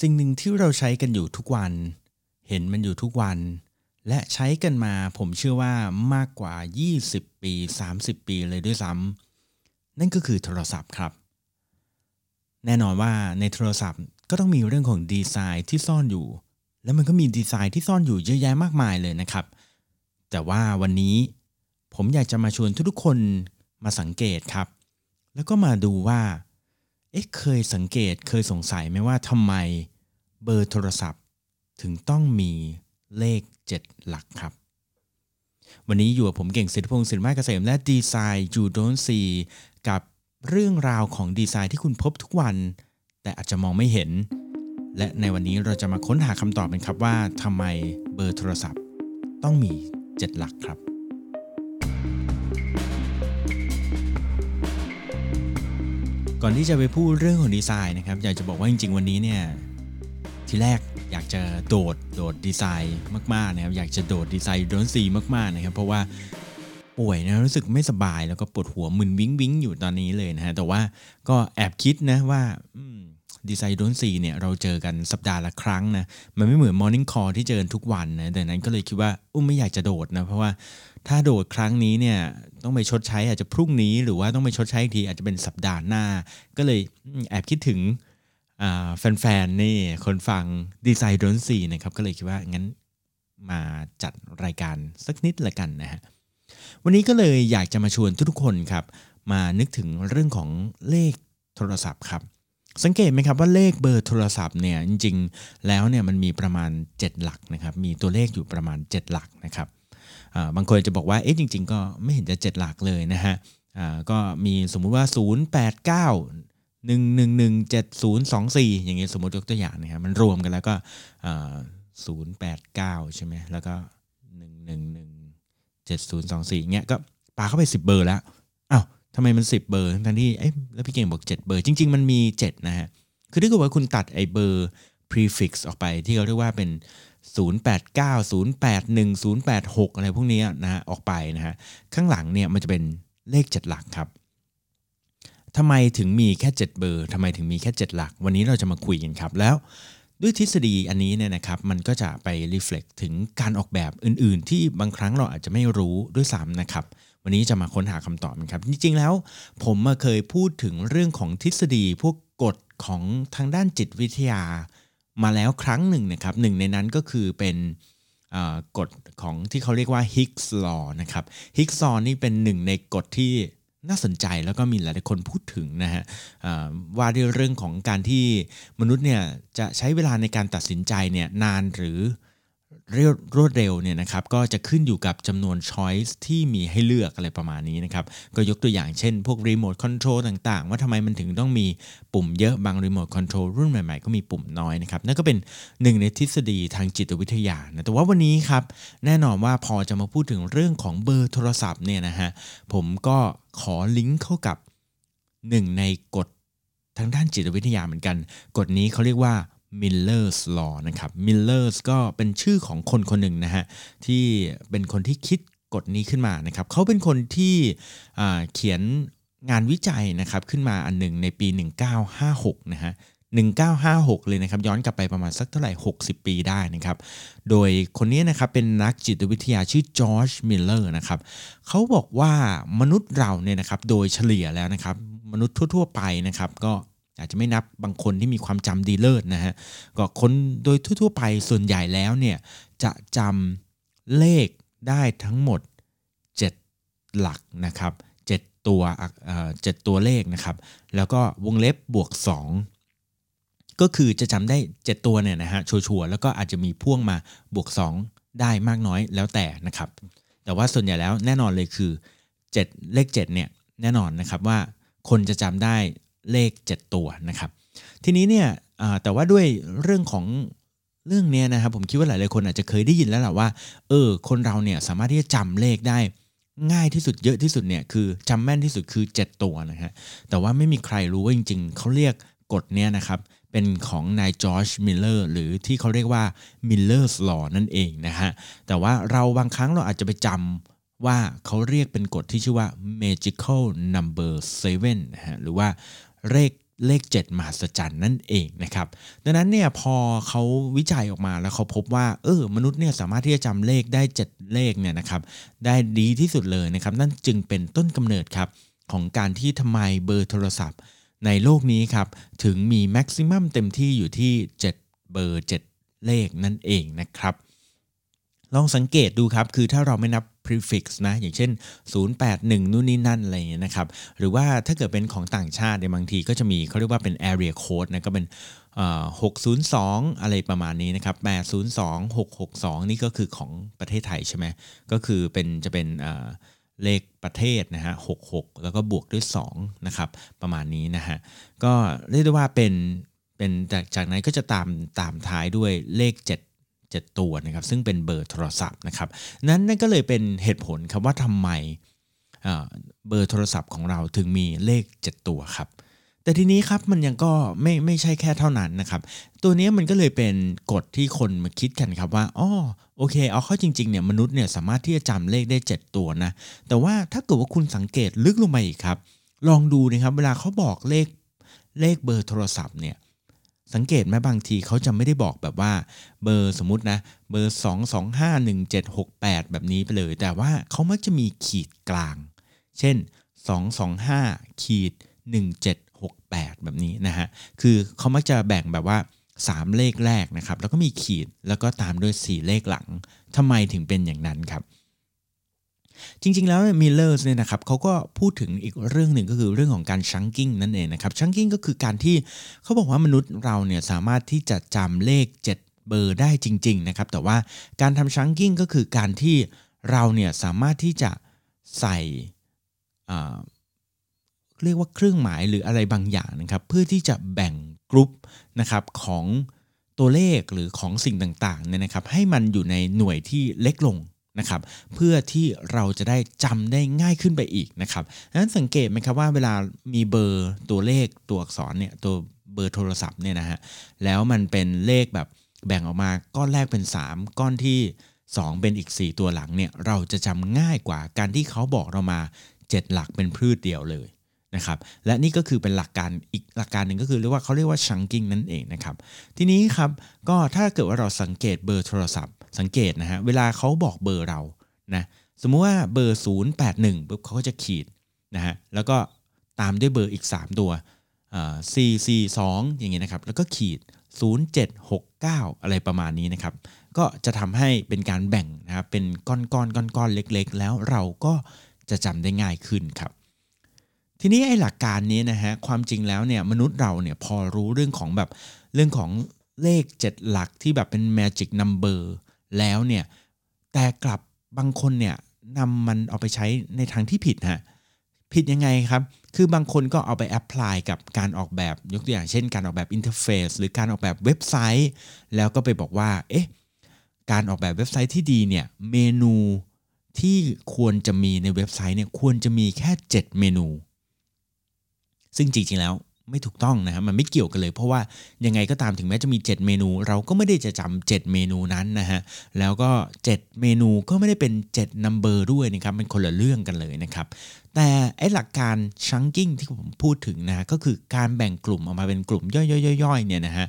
สิ่งหนึ่งที่เราใช้กันอยู่ทุกวัน เห็นมันอยู่ทุกวัน และใช้กันมาผมเชื่อว่ามากกว่า 20 ปี 30 ปีเลยด้วยซ้ำนั่นก็คือโทรศัพท์ครับ แน่นอนว่าในโทรศัพท์ก็ต้องมีเรื่องของดีไซน์ที่ซ่อนอยู่ แล้วมันก็มีดีไซน์ที่ซ่อนอยู่เยอะแยะมากมายเลยนะครับ แต่ว่าวันนี้ผมอยากจะมาชวนทุกๆคนมาสังเกตครับ แล้วก็มาดูว่า เอ๊ะเคยสังเกตเคยสงสัยไหมว่าทำไมเบอร์โทรศัพท์ ถึงต้องมีเลข 7 หลักครับ วันนี้อยู่กับผมเก่งสิทธิพงศ์สินไม้เกษมและดีไซน์ยูโดนซีกับเรื่องราวของดีไซน์ที่คุณพบทุกวัน แต่อาจจะมองไม่เห็น และในวันนี้เราจะมาค้นหาคำตอบกันครับว่าทำไมเบอร์โทรศัพท์ ต้องมี 7 หลักครับ ก่อนที่จะไปพูดเรื่องของดีไซน์นะครับอยากจะบอกว่าจริง ๆ วันนี้เนี่ยทีแรกอยากจะโดดโดดดีไซน์มากๆนะครับอยากจะโดด Design You Don't See มากๆนะครับ เพราะว่าป่วยนะรู้สึกไม่สบายแล้วก็ปวดหัวมึนวิ้งวิ้งอยู่ตอนนี้เลยนะฮะแต่ว่าก็แอบคิดนะว่า Design You Don't See เนี่ยเราเจอกันสัปดาห์ละครั้งนะมันไม่เหมือน Morning Call ที่เจอทุกวันนะดังนั้นก็เลยคิดว่าอุ้ยไม่อยากจะโดดนะ เพราะว่าถ้าโดดครั้งนี้เนี่ยต้องไปชดใช้อาจจะพรุ่งนี้ หรือว่าต้องไปชดใช้อีกทีอาจจะเป็นสัปดาห์หน้า ก็เลยแอบคิดถึงแฟนๆนี่คนฟังดีไซน์ดนซีนะครับก็เลยคิดว่างั้นมาจัดรายการสักนิดละกันนะฮะวันนี้ก็เลยอยากจะมาชวนทุกๆคนครับมานึกถึงเรื่องของเลขโทรศัพท์ครับ สังเกตไหมครับว่าเลขเบอร์โทรศัพท์เนี่ยจริงๆ แล้วเนี่ยมันมีประมาณ 7 หลักนะครับมีตัวเลขอยู่ประมาณ 7 หลักนะครับบางคนจะบอกว่าเอ๊ะจริง ๆ ก็ไม่เห็นจะ 7 หลักเลยนะฮะก็มีสมมุติว่า 089หนึ่งหนึ่งหนึ่งเจ็ดศูนย์สองสี่อย่างเงี้ยสมมติยกตัวอย่างนะครับมันรวมกันแล้วก็ศูนย์แปดเก้าใช่ไหมแล้วก็หนึ่งหนึ่งหนึ่งเจ็ดศูนย์สองสี่เงี้ยก็ปาเข้าไปสิบเบอร์แล้ว ทำไมมันสิบเบอร์ทั้งที่เอ้แล้วพี่เก่งบอกเจ็ดเบอร์ จริง ๆ มันมีเจ็ดนะฮะ คือถ้าเกิดว่าคุณตัดไอ้เบอร์ prefix ออกไปที่เขาเรียกว่าเป็น 089 081 086 อะไรพวกนี้นะฮะออกไปนะฮะ ข้างหลังเนี่ยมันจะเป็นเลข 7 หลักครับทำไมถึงมีแค่ 7 เบอร์ทำไมถึงมีแค่ 7 หลัก วันนี้เราจะมาคุยกันครับ แล้วด้วยทฤษฎีอันนี้เนี่ยนะครับมันก็จะไปรีเฟล็กถึงการออกแบบอื่น ๆ ที่บางครั้งเราอาจจะไม่รู้ด้วยซ้ำนะครับ วันนี้จะมาค้นหาคำตอบครับ จริงๆแล้ว ผมมาเคยพูดถึงเรื่องของทฤษฎีพวกกฎของทางด้านจิตวิทยา มาแล้วครั้งหนึ่งนะครับหนึ่งในนั้นก็คือเป็นกฎของที่เขาเรียกว่า Higgs law นะครับ Higgs law นี่เป็นหนึ่งในกฎที่น่าสนใจแล้วก็มีหลายคนพูดถึงนะฮะว่าด้วยเรื่องของการที่มนุษย์เนี่ยจะใช้เวลาในการตัดสินใจเนี่ยนานหรือ รวดเร็วเนี่ยนะครับก็จะขึ้นอยู่กับจำนวนช้อยส์ที่มีให้เลือกอะไรประมาณนี้นะครับก็ยกตัวอย่างเช่น พวกรีโมทคอนโทรลต่างๆ ว่าทำไมมันถึงต้องมีปุ่มเยอะบางรีโมทคอนโทรลรุ่นใหม่ๆ ก็มีปุ่มน้อยนะครับนั่นก็เป็นหนึ่งในทฤษฎีทางจิตวิทยานะแต่ว่าวันนี้ครับแน่นอนว่าพอจะมาพูดถึงเรื่องของเบอร์โทรศัพท์เนี่ยนะฮะผมก็ขอลิงก์เข้ากับหนึ่งในกฎทางด้านจิตวิทยาเหมือนกัน กฎนี้เขาเรียกว่า Miller's Law นะครับ Miller's ก็เป็นชื่อของคนคนหนึ่งนะฮะที่เป็นคนที่คิดกฎนี้ขึ้นมานะครับเขาเป็นคนที่เขียนงานวิจัยนะครับขึ้นมาอันหนึ่งในปี 1956 นะฮะ 1956 เลยนะครับย้อนกลับไปประมาณสักเท่าไหร่ 60 ปีได้นะครับ โดยคนนี้นะครับเป็นนักจิตวิทยาชื่อจอร์จมิลเลอร์นะครับเขาบอกว่ามนุษย์เราเนี่ยนะครับโดยเฉลี่ยแล้วนะครับมนุษย์ทั่ว ๆ ไปนะครับก็ อาจจะไม่นับบางคนที่มีความจำดีเลิศนะฮะก็คนโดยทั่ว ๆ ไปส่วนใหญ่แล้วเนี่ยจะจำเลขได้ทั้งหมด 7 หลักนะครับ7ตัวเจ็ดตัวเลขนะครับ แล้วก็วงเล็บบวก 2 ก็คือจะจำได้ 7 ตัวเนี่ยนะฮะชัวร์แล้วก็อาจจะมีพ่วงมาบวก 2 ได้มากน้อยแล้วแต่นะครับ แต่ว่าส่วนใหญ่แล้วแน่นอนเลยคือ 7 เลข7เนี่ยแน่นอนนะครับว่าคนจะจำได้ เลข 7 ตัวนะครับ ทีนี้เนี่ยแต่ว่าด้วยเรื่องของเรื่องนี้นะครับผมคิดว่าหลายๆคนอาจจะเคยได้ยินแล้วแหละว่าเออคนเราเนี่ยสามารถที่จะจำเลขได้ง่ายที่สุดเยอะที่สุดเนี่ยคือจำแม่นที่สุดคือ 7 ตัวนะฮะแต่ว่าไม่มีใครรู้ว่าจริง ๆเขาเรียกกฎเนี้ยนะครับเป็นของนายจอร์จมิลเลอร์หรือที่เขาเรียกว่า Miller's Law นั่นเองนะฮะแต่ว่าเราบางครั้งเราอาจจะไปจำว่าเขาเรียกเป็นกฎที่ชื่อว่า magical number 7นะฮะหรือว่า เลขเลข 7มหัศจรรย์นั่นเองนะครับ ดังนั้นเนี่ยพอเขาวิจัยออกมาแล้วเขาพบว่าเออมนุษย์เนี่ยสามารถที่จะจำเลขได้ 7 เลขเนี่ยนะครับได้ดีที่สุดเลยนะครับ นั่นจึงเป็นต้นกำเนิดครับของการที่ทำไมเบอร์โทรศัพท์ ในโลกนี้ครับถึงมีแม็กซิมัมเต็มที่อยู่ที่ 7 เบอร์ 7 เลขนั่นเองนะครับ ลองสังเกตดูครับคือถ้าเราไม่นับ prefix นะ อย่างเช่น 081 นู่นนี่นั่นอะไรอย่างเงี้ยนะครับ หรือว่าถ้าเกิดเป็นของต่างชาติในบางทีก็จะมีเขาเรียกว่าเป็น area code นะก็เป็น602 อะไรประมาณนี้นะครับ 802 662 นี่ก็คือของประเทศไทยใช่ไหม ก็คือเป็นจะเป็นเลขประเทศนะฮะ66 แล้วก็บวกด้วย2นะครับประมาณนี้นะฮะ ก็เรียกได้ว่าเป็นเป็นจากจากนั้นก็จะตามตามท้ายด้วยเลข 7 7 ตัวนะครับซึ่งเป็นเบอร์โทรศัพท์นะครับนั้นนั่นก็เลยเป็นเหตุผลครับว่าทำไมเบอร์โทรศัพท์ของเราถึงมีเลข 7 ตัวครับแต่ทีนี้ครับมันยังก็ไม่ไม่ใช่แค่เท่านั้นนะครับ ตัวนี้มันก็เลยเป็นกฎที่คนมาคิดกันครับว่าอ๋อโอเค เอาเข้าจริงๆเนี่ยมนุษย์เนี่ยสามารถที่จะจำเลขได้ 7 ตัวนะ แต่ว่าถ้าเกิดว่าคุณสังเกตลึกลงไปอีกครับ ลองดูนะครับ เวลาเขาบอกเลขเลขเบอร์โทรศัพท์เนี่ย สังเกตไหมบางทีเขาจะไม่ได้บอกแบบว่าเบอร์สมมตินะเบอร์ 2 2 5 1 7 6 8 แบบนี้ไปเลย แต่ว่าเขามักจะมีขีดกลาง เช่น 2 2 5 ขีด 1768 แบบนี้นะฮะ คือเขามักจะแบ่งแบบว่า 3 เลขแรกนะครับ แล้วก็มีขีดแล้วก็ตามด้วย 4 เลขหลังทำไมถึงเป็นอย่างนั้นครับ จริงๆ แล้วมิลเลอร์เนี่ยนะครับเขาก็พูดถึงอีกเรื่องหนึ่งก็คือเรื่องของการ chunking นั่นเองนะครับ chunking ก็คือการที่เขาบอกว่ามนุษย์เราเนี่ยสามารถที่จะจำเลข 7 เบอร์ได้จริง ๆ นะครับ แต่ว่าการทำ chunking ก็คือการที่เราเนี่ยสามารถที่จะใส่เรียกว่าเครื่องหมายหรืออะไรบางอย่างนะครับ เพื่อที่จะแบ่งกรุ๊ปนะครับของตัวเลขหรือของสิ่งต่างๆเนี่ยนะครับ ให้มันอยู่ในหน่วยที่เล็กลง นะครับเพื่อที่เราจะได้จำได้ง่ายขึ้นไปอีกนะครับดังนั้นสังเกตไหมครับว่าเวลามีเบอร์ตัวเลขตัวอักษรเนี่ยตัวเบอร์โทรศัพท์เนี่ยนะฮะแล้วมันเป็นเลขแบบแบ่งออกมาก้อนแรกเป็น 3 ก้อนที่ 2 เป็นอีก 4 ตัวหลังเนี่ยเราจะจำง่ายกว่าการที่เขาบอกเรามา 7 หลักเป็นพืชเดียวเลยนะครับและนี่ก็คือเป็นหลักการอีกหลักการหนึ่งก็คือเรียกว่าเขาเรียกว่าชังกิ้งนั่นเองนะครับทีนี้ครับก็ถ้าเกิดว่าเราสังเกตเบอร์โทรศัพท์ สังเกตนะฮะเวลาเขาบอกเบอร์เรานะสมมุติว่าเบอร์ 081ปุ๊บเขาก็จะขีดนะฮะแล้วก็ตามด้วยเบอร์อีก 3 ตัว442อย่างเงี้ยนะครับ แล้วก็ขีด 0769 อะไรประมาณนี้นะครับ ก็จะทำให้เป็นการแบ่งนะครับเป็นก้อนก้อนก้อนก้อนเล็กๆ แล้วเราก็จะจำได้ง่ายขึ้นครับ ทีนี้ไอ้หลักการนี้นะฮะความจริงแล้วเนี่ยมนุษย์เราเนี่ยพอรู้เรื่องของแบบเรื่องของเลข 7 หลักที่แบบเป็น magic number แล้วเนี่ยแต่กลับบางคนเนี่ยนำมันเอาไปใช้ในทางที่ผิดฮะผิดยังไงครับ คือบางคนก็เอาไป apply กับการออกแบบยกตัวอย่างเช่น การออกแบบ interface หรือการออกแบบเว็บไซต์ แล้วก็ไปบอกว่าเอ๊ะการออกแบบเว็บไซต์ที่ดีเนี่ยเมนูที่ควรจะมีในเว็บไซต์เนี่ยควรจะมีแค่ 7 เมนู ซึ่งจริงๆแล้ว ไม่ถูกต้องนะครับมันไม่เกี่ยวกันเลย เพราะว่ายังไงก็ตามถึงแม้จะมี 7 เมนู เราก็ไม่ได้จะจำ7เมนูนั้นนะฮะแล้วก็ 7 เมนูก็ไม่ได้เป็น7 number ด้วยนะครับเป็นคนละเรื่องกันเลยนะครับแต่ไอ้หลักการชังกิ้งที่ผมพูดถึงนะก็คือการแบ่งกลุ่มออกมาเป็นกลุ่มย่อยๆๆเนี่ยนะฮะ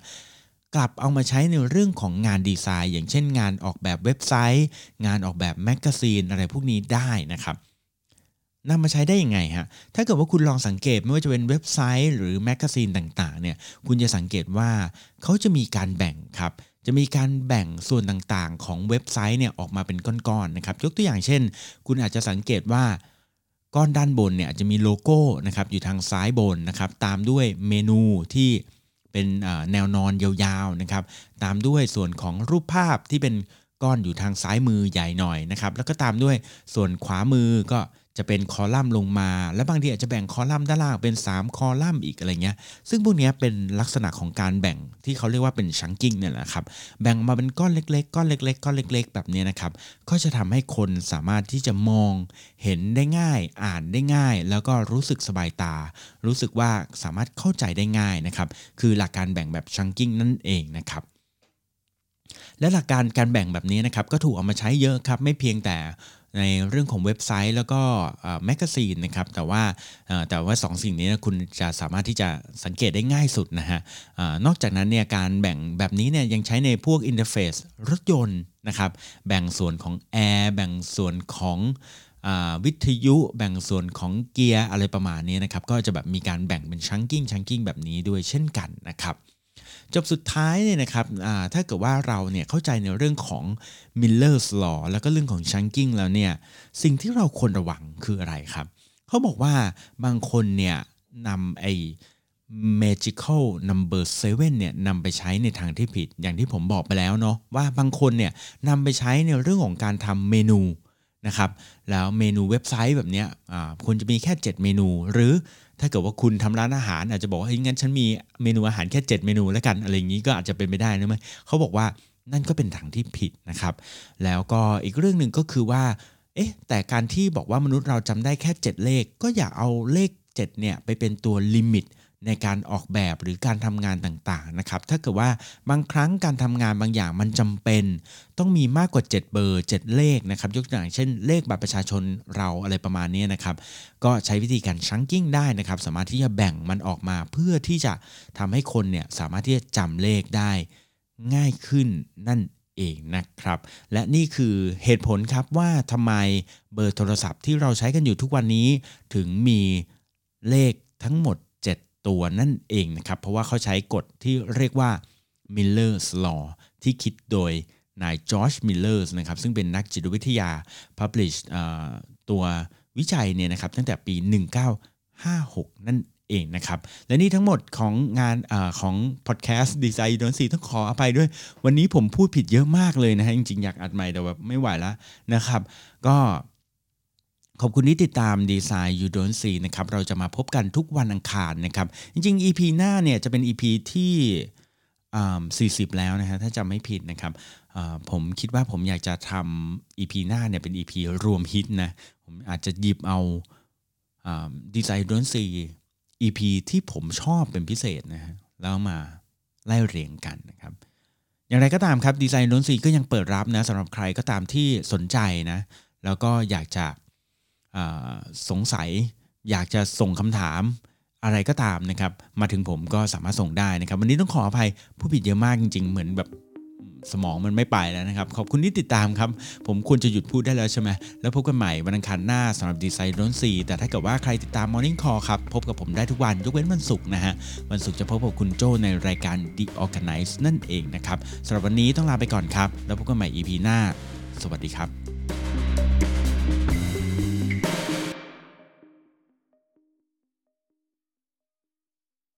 กลับเอามาใช้ในเรื่องของงานดีไซน์ อย่างเช่นงานออกแบบเว็บไซต์ งานออกแบบแมกกาซีนอะไรพวกนี้ได้นะครับ นำมาใช้ได้ยังไงฮะ ถ้าเกิดว่าคุณลองสังเกตไม่ว่าจะเป็นเว็บไซต์หรือแมกกาซีนต่างๆเนี่ย คุณจะสังเกตว่าเขาจะมีการแบ่งครับ จะมีการแบ่งส่วนต่างๆ ของเว็บไซต์เนี่ยออกมาเป็นก้อนๆนะครับ ยกตัวอย่างเช่น คุณอาจจะสังเกตว่าก้อนด้านบนเนี่ยจะมีโลโก้นะครับอยู่ทางซ้ายบนนะครับตามด้วยเมนูที่เป็นแนวนอนยาวๆนะครับตามด้วยส่วนของรูปภาพที่เป็นก้อนอยู่ทางซ้ายมือใหญ่หน่อยนะครับแล้วก็ตามด้วยส่วนขวามือก็ จะเป็นคอลัมน์ลงมา แล้วบางทีอาจจะแบ่งคอลัมน์ด้านล่างเป็น 3 คอลัมน์อีกอะไรเงี้ย ซึ่งพวกนี้เป็นลักษณะของการแบ่งที่เขาเรียกว่าเป็นชังกิ้งเนี่ยแหละครับ แบ่งมาเป็นก้อนเล็กๆ ก้อนเล็กๆ ก้อนเล็ก ๆ แบบนี้นะครับ ก็จะทำให้คนสามารถที่จะมองเห็นได้ง่าย อ่านได้ง่าย แล้วก็รู้สึกสบายตา รู้สึกว่าสามารถเข้าใจได้ง่ายนะครับ คือหลักการแบ่งแบบ chunking นั่นเองนะครับ และหลักการการแบ่งแบบนี้นะครับก็ถูกเอามาใช้เยอะครับไม่เพียงแต่ในเรื่องของเว็บไซต์แล้วก็แมกกาซีนนะครับแต่ว่าแต่ว่า 2 สิ่งนี้นะคุณจะสามารถที่จะสังเกตได้ง่ายสุดนะฮะอนอกจากนั้นเนี่ยการแบ่งแบบนี้เนี่ยยังใช้ในพวก interfaceรถยนต์นะครับแบ่งส่วนของแอร์แบ่งส่วนของวิทยุแบ่งส่วนของเกียร์อะไรประมาณนี้นะครับก็จะแบบมีการแบ่งเป็นชังกิ้งชังกิ้งแบบนี้ด้วยเช่นกันนะครับ จบสุดท้ายเนี่ยนะครับถ้าเกิดว่าเราเนี่ยเข้าใจในเรื่องของ Miller's Law แล้วก็เรื่องของ chunking แล้วเนี่ยสิ่งที่เราควรระวังคืออะไรครับ เขาบอกว่าบางคนเนี่ยนำไอ้ magical number 7เนี่ยนำไปใช้ในทางที่ผิด อย่างที่ผมบอกไปแล้วเนาะว่าบางคนเนี่ยนำไปใช้ในเรื่องของการทำเมนู นะครับแล้วเมนูเว็บไซต์แบบนี้คุณจะมีแค่ 7 เมนู หรือถ้าเกิดว่าคุณทำร้านอาหาร อาจจะบอกว่าเฮ้ยงั้นฉันมีเมนูอาหารแค่ 7 เมนูแล้วกันอะไรอย่างนี้ก็อาจจะเป็นไปได้นะไหมเขาบอกว่านั่นก็เป็นทางที่ผิดนะครับ แล้วก็อีกเรื่องหนึ่งก็คือว่าเอ๊ะแต่การที่บอกว่ามนุษย์เราจำได้แค่ 7 เลข ก็อย่าเอาเลข7เนี่ยไปเป็นตัวลิมิต ในการออกแบบหรือการทำงานต่างๆนะครับถ้าเกิดว่าบางครั้งการทำงานบางอย่างมันจำเป็น ต้องมีมากกว่า 7 เบอร์ 7 เลขนะครับยกตัวอย่างเช่นเลขบัตรประชาชนเราอะไรประมาณนี้นะครับก็ใช้วิธีการชังกิ้งได้นะครับสามารถที่จะแบ่งมันออกมาเพื่อที่จะทำให้คนเนี่ยสามารถที่จะจำเลขได้ง่ายขึ้นนั่นเองนะครับ และนี่คือเหตุผลครับว่าทำไมเบอร์โทรศัพท์ที่เราใช้กันอยู่ทุกวันนี้ ถึงมีเลขทั้งหมด ตัวนั่นเองนะครับ เพราะว่าเขาใช้กฎที่เรียกว่า Miller's Law ที่คิดโดยนายจอร์จมิลเลอร์นะครับซึ่งเป็นนักจิตวิทยา publish ตัววิจัยเนี่ยนะครับตั้งแต่ปี 1956 นั่นเองนะครับ และนี่ทั้งหมดของงานอของพอดแคสต์ Design You Don't See ต้องขออภัยด้วย วันนี้ผมพูดผิดเยอะมากเลยนะฮะจริงๆ อยากอัดใหม่แต่แบบไม่ไหวแล้วนะครับ ก็ ขอบคุณที่ติดตามดีไซน์ยูโดนซีนะครับเราจะมาพบกันทุกวันอังคารนะครับ จริงๆ EP หน้าเนี่ยจะเป็น EP ที่ 40 แล้วนะฮะถ้าจำไม่ผิดนะครับผมคิดว่าผมอยากจะทำ EP หน้าเนี่ยเป็น EP รวมฮิตนะผมอาจจะหยิบเอาดีไซน์ยูโดนซี EP ที่ผมชอบเป็นพิเศษนะฮะแล้วมาไล่เรียงกันนะครับอย่างไรก็ตามครับดีไซน์โดนซีก็ยังเปิดรับนะสำหรับใครก็ตามที่สนใจนะ แล้วก็อยากจะ สงสัยอยากจะส่งคำถามอะไรก็ตามนะครับ มาถึงผมก็สามารถส่งได้นะครับ วันนี้ต้องขออภัยผู้ผิดเยอะมากจริง ๆ เหมือนแบบสมองมันไม่ไปแล้วนะครับ ขอบคุณที่ติดตามครับ ผมควรจะหยุดพูดได้แล้วใช่ไหมแล้วพบกันใหม่วันอังคารหน้าสำหรับดีไซน์ร้นสีแต่ถ้าเกิดว่าใครติดตาม Morning Call ครับ พบกับผมได้ทุกวันยกเว้นวันศุกร์นะฮะ วันศุกร์จะพบกับคุณโจในรายการ The Organize นั่นเองนะครับสำหรับวันนี้ต้องลาไปก่อนครับ แล้วพบกันใหม่ EP หน้า สวัสดีครับ